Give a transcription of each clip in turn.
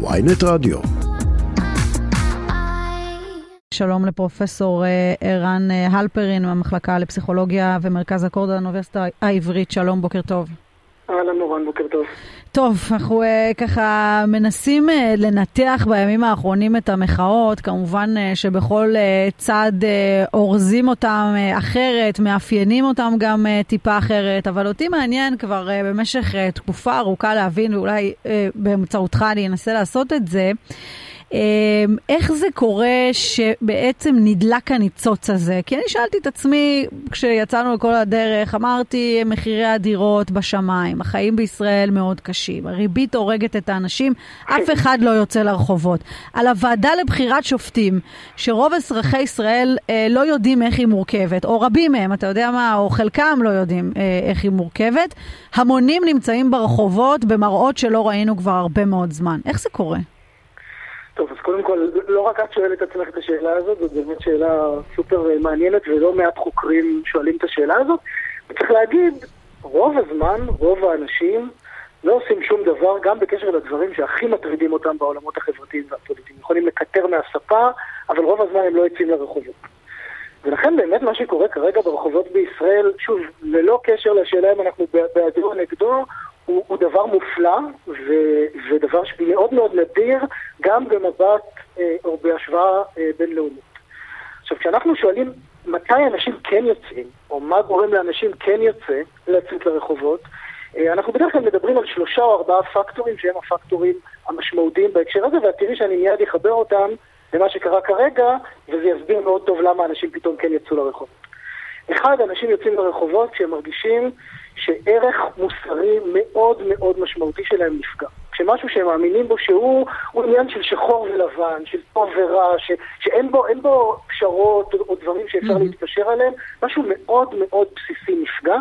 ויינט רדיו. שלום לפרופסור אה, ערן אה, הלפרין מהמחלקה לפסיכולוגיה ומרכז אקורד האוניברסיטה העברית. שלום, בוקר טוב. אהלן מורן, בוקר טוב. טוב, אנחנו uh, ככה מנסים uh, לנתח בימים האחרונים את המחאות, כמובן uh, שבכל uh, צד uh, אורזים אותם uh, אחרת, מאפיינים אותם גם uh, טיפה אחרת, אבל אותי מעניין כבר uh, במשך uh, תקופה ארוכה להבין, ואולי uh, באמצעותך אני אנסה לעשות את זה. איך זה קורה שבעצם נדלק הניצוץ הזה? כי אני שאלתי את עצמי, כשיצאנו לכל הדרך, אמרתי, מחירי הדירות בשמיים, החיים בישראל מאוד קשים, הריבית הורגת את האנשים, אף אחד לא יוצא לרחובות. על הוועדה לבחירת שופטים, שרוב אזרחי ישראל אה, לא יודעים איך היא מורכבת, או רבים מהם, אתה יודע מה, או חלקם לא יודעים אה, איך היא מורכבת, המונים נמצאים ברחובות במראות שלא ראינו כבר הרבה מאוד זמן. איך זה קורה? טוב, אז קודם כל, לא רק את שואלת את עצמך את השאלה הזאת, זאת באמת שאלה סופר מעניינת ולא מעט חוקרים שואלים את השאלה הזאת. וצריך להגיד, רוב הזמן, רוב האנשים לא עושים שום דבר, גם בקשר לדברים שהכי מטרידים אותם בעולמות החברתיים והפוליטיים. יכולים לקטר מהספה, אבל רוב הזמן הם לא יוצאים לרחובות. ולכן באמת מה שקורה כרגע ברחובות בישראל, שוב, ללא קשר לשאלה אם אנחנו בעדו או נגדו, הוא, הוא דבר מופלא ו, ודבר מאוד מאוד נדיר גם במבט אה, או בהשוואה אה, בינלאומית. עכשיו, כשאנחנו שואלים מתי אנשים כן יוצאים, או מה גורם לאנשים כן יוצא לצאת לרחובות, אה, אנחנו בדרך כלל מדברים על שלושה או ארבעה פקטורים שהם הפקטורים המשמעותיים בהקשר הזה, ואת תראי שאני מיד אחבר אותם למה שקרה כרגע, וזה יסביר מאוד טוב למה אנשים פתאום כן יצאו לרחובות. אחד, אנשים יוצאים לרחובות כשהם מרגישים שערך מוסרי מאוד מאוד משמעותי שלהם נפגע. כשמשהו שהם מאמינים בו שהוא עניין של שחור ולבן, של טוב ורע, ש, שאין בו, בו פשרות או, או דברים שאפשר mm-hmm. להתפשר עליהם, משהו מאוד מאוד בסיסי נפגע.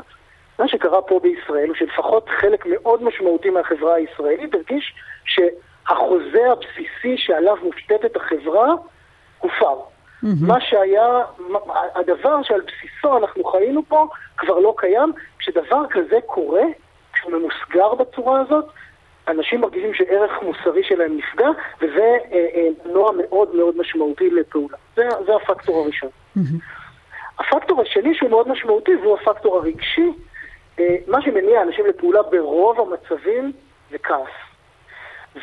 מה שקרה פה בישראל הוא שלפחות חלק מאוד משמעותי מהחברה הישראלית הרגיש שהחוזה הבסיסי שעליו מושתתת החברה הופר. Mm-hmm. מה שהיה, הדבר שעל בסיסו אנחנו חיינו פה כבר לא קיים. כשדבר כזה קורה, כשהוא ממוסגר בצורה הזאת, אנשים מרגישים שערך מוסרי שלהם נפגע, וזה אה, אה, נוע מאוד מאוד משמעותי לפעולה. זה, זה הפקטור הראשון. Mm-hmm. הפקטור השני שהוא מאוד משמעותי והוא הפקטור הרגשי. אה, מה שמניע אנשים לפעולה ברוב המצבים זה כעס.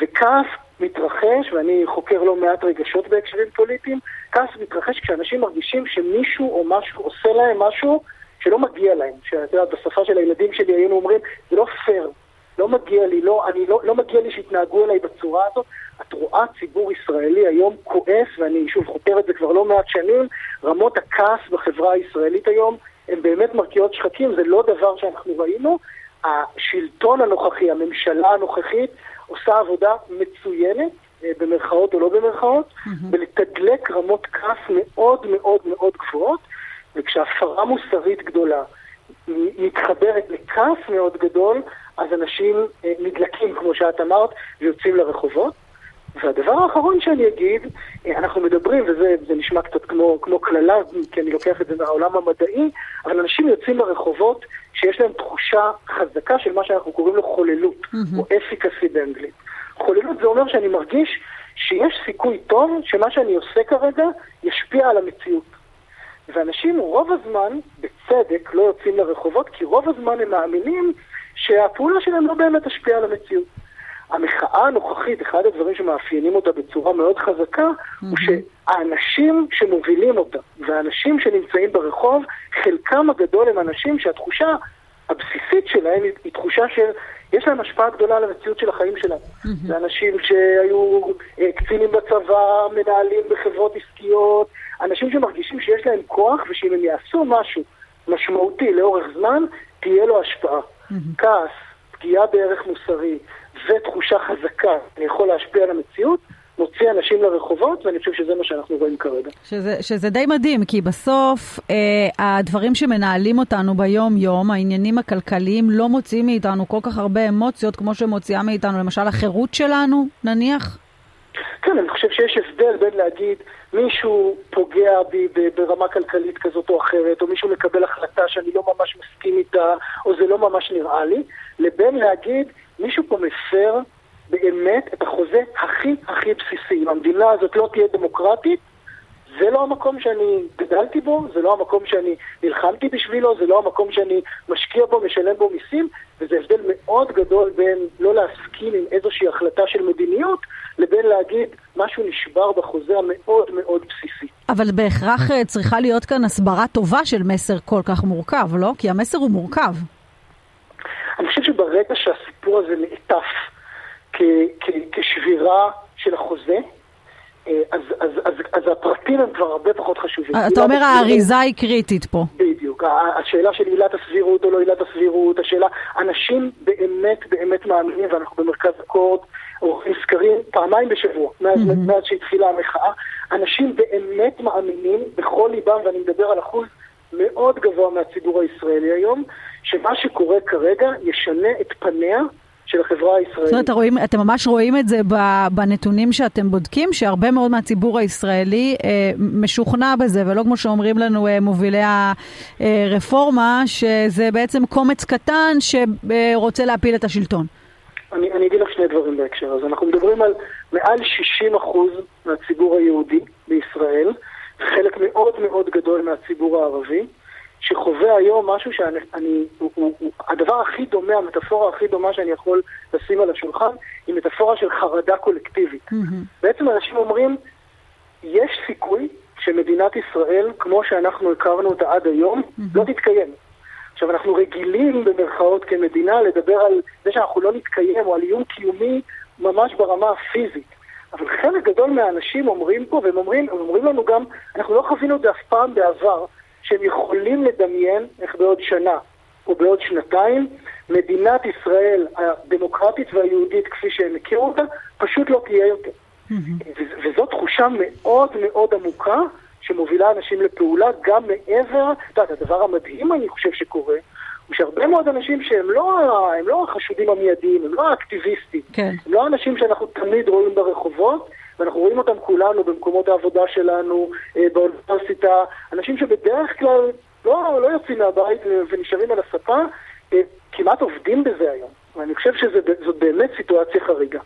וכעס מתרחש, ואני חוקר לא מעט רגשות בהקשרים פוליטיים, כעס מתרחש כשאנשים מרגישים שמישהו או משהו עושה להם משהו שלא מגיע להם. שאתה יודע, בשפה של הילדים שלי היינו אומרים, זה לא פייר, לא מגיע לי, לא, אני לא, לא מגיע לי שיתנהגו אליי בצורה הזאת. את רואה ציבור ישראלי היום כועס, ואני שוב חוקר את זה כבר לא מעט שנים, רמות הכעס בחברה הישראלית היום הן באמת מרקיעות שחקים, זה לא דבר שאנחנו ראינו. השלטון הנוכחי, הממשלה הנוכחית, עושה עבודה מצוינת, אה, במרכאות או לא במרכאות. ולתדלק רמות כעס מאוד מאוד מאוד גבוהות, וכשהפרה מוסרית גדולה מתחברת לכעס מאוד גדול, אז אנשים אה, נדלקים, כמו שאת אמרת, ויוצאים לרחובות. והדבר האחרון שאני אגיד, אה, אנחנו מדברים, וזה נשמע קצת כמו קללה, כי אני לוקח את זה מהעולם המדעי, אבל אנשים יוצאים לרחובות שיש להם תחושה חזקה של מה שאנחנו קוראים לו חוללות, mm-hmm. או אפיקסי באנגלית. חוללות זה אומר שאני מרגיש שיש סיכוי טוב שמה שאני עושה כרגע ישפיע על המציאות. ואנשים רוב הזמן, בצדק, לא יוצאים לרחובות, כי רוב הזמן הם מאמינים שהפעולה שלהם לא באמת תשפיע על המציאות. המחאה הנוכחית, אחד הדברים שמאפיינים אותה בצורה מאוד חזקה, mm-hmm. הוא שהאנשים שמובילים אותה, והאנשים שנמצאים ברחוב, חלקם הגדול הם אנשים שהתחושה הבסיסית שלהם היא, היא תחושה של יש להם השפעה גדולה על המציאות של החיים שלהם. Mm-hmm. זה אנשים שהיו אה, קצינים בצבא, מנהלים בחברות עסקיות, אנשים שמרגישים שיש להם כוח ושאם הם יעשו משהו משמעותי לאורך זמן, תהיה לו השפעה. Mm-hmm. כעס, פגיעה בערך מוסרי ותחושה חזקה, אני יכול להשפיע על המציאות, מוציא אנשים לרחובות, ואני חושב שזה מה שאנחנו רואים כרגע. שזה, שזה די מדהים, כי בסוף אה, הדברים שמנהלים אותנו ביום-יום, העניינים הכלכליים, לא מוציאים מאיתנו כל כך הרבה אמוציות, כמו שמוציאה מאיתנו למשל החירות שלנו, נניח? כן, אני חושב שיש הבדל בין להגיד מישהו פוגע בי ברמה כלכלית כזאת או אחרת, או מישהו מקבל החלטה שאני לא ממש מסכים איתה, או זה לא ממש נראה לי, לבין להגיד מישהו פה מפר באמת את החוזה הכי הכי בסיסי. אם המדינה הזאת לא תהיה דמוקרטית, זה לא המקום שאני גדלתי בו, זה לא המקום שאני נלחמתי בשבילו, זה לא המקום שאני משקיע בו, משלם בו מיסים, וזה הבדל מאוד גדול בין לא להסכים עם איזושהי החלטה של מדיניות, לבין להגיד משהו נשבר בחוזה המאוד מאוד בסיסי. אבל בהכרח אה, צריכה להיות כאן הסברה טובה של מסר כל כך מורכב, לא? כי המסר הוא מורכב. אני חושב שברגע שהסיפור הזה נעטף כשבירה של החוזה, אה, אז, אז, אז, אז הפרטים הם כבר הרבה פחות חשובים. אתה אומר האריזה היא קריטית פה. בדיוק. השאלה של עילת הסבירות או לא עילת הסבירות, השאלה, אנשים באמת באמת מאמינים, ואנחנו במרכז הקורד עורכים סקרים פעמיים בשבוע, מאז, mm-hmm. מאז שהתחילה המחאה, אנשים באמת מאמינים בכל ליבם, ואני מדבר על אחוז מאוד גבוה מהציבור הישראלי היום, שמה שקורה כרגע ישנה את פניה של החברה הישראלית. זאת אומרת, אתם ממש רואים את זה בנתונים שאתם בודקים, שהרבה מאוד מהציבור הישראלי אה, משוכנע בזה, ולא כמו שאומרים לנו אה, מובילי הרפורמה, שזה בעצם קומץ קטן שרוצה להפיל את השלטון. אני, אני אגיד לך שני דברים בהקשר הזה. אנחנו מדברים על מעל 60% מהציבור היהודי בישראל, מאוד מאוד גדול מהציבור הערבי. שחווה היום משהו שאני, אני, הוא, הוא, הוא, הדבר הכי דומה, המטאפורה הכי דומה שאני יכול לשים על השולחן, היא מטאפורה של חרדה קולקטיבית. Mm-hmm. בעצם אנשים אומרים, יש סיכוי שמדינת ישראל, כמו שאנחנו הכרנו אותה עד היום, mm-hmm. לא תתקיים. עכשיו, אנחנו רגילים במרכאות כמדינה לדבר על זה שאנחנו לא נתקיים, או על איום קיומי ממש ברמה הפיזית. אבל חלק גדול מהאנשים אומרים פה, והם אומרים, אומרים לנו גם, אנחנו לא חווינו את זה אף פעם בעבר, שהם יכולים לדמיין איך בעוד שנה או בעוד שנתיים מדינת ישראל הדמוקרטית והיהודית כפי שהם הכירו אותה פשוט לא תהיה יותר. וזו תחושה מאוד מאוד עמוקה שמובילה אנשים לפעולה גם מעבר, את יודעת, הדבר המדהים אני חושב שקורה הוא שהרבה מאוד אנשים שהם לא, לא החשודים המיידיים, הם לא האקטיביסטים, כן. הם לא האנשים שאנחנו תמיד רואים ברחובות, ואנחנו רואים אותם כולנו במקומות העבודה שלנו, אה, באוניברסיטה, אנשים שבדרך כלל לא, לא יוצאים מהבית ונשארים על הספה, אה, כמעט עובדים בזה היום. ואני חושב שזאת באמת סיטואציה חריגה.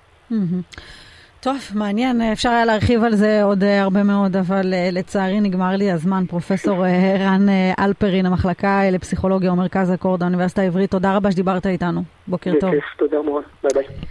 טוב, מעניין, אפשר היה להרחיב על זה עוד אה, הרבה מאוד, אבל לצערי נגמר לי הזמן. פרופסור ערן הלפרין, המחלקה לפסיכולוגיה ומרכז אקורד האוניברסיטה העברית, תודה רבה שדיברת איתנו. בוקר טוב. תודה מאוד, ביי ביי.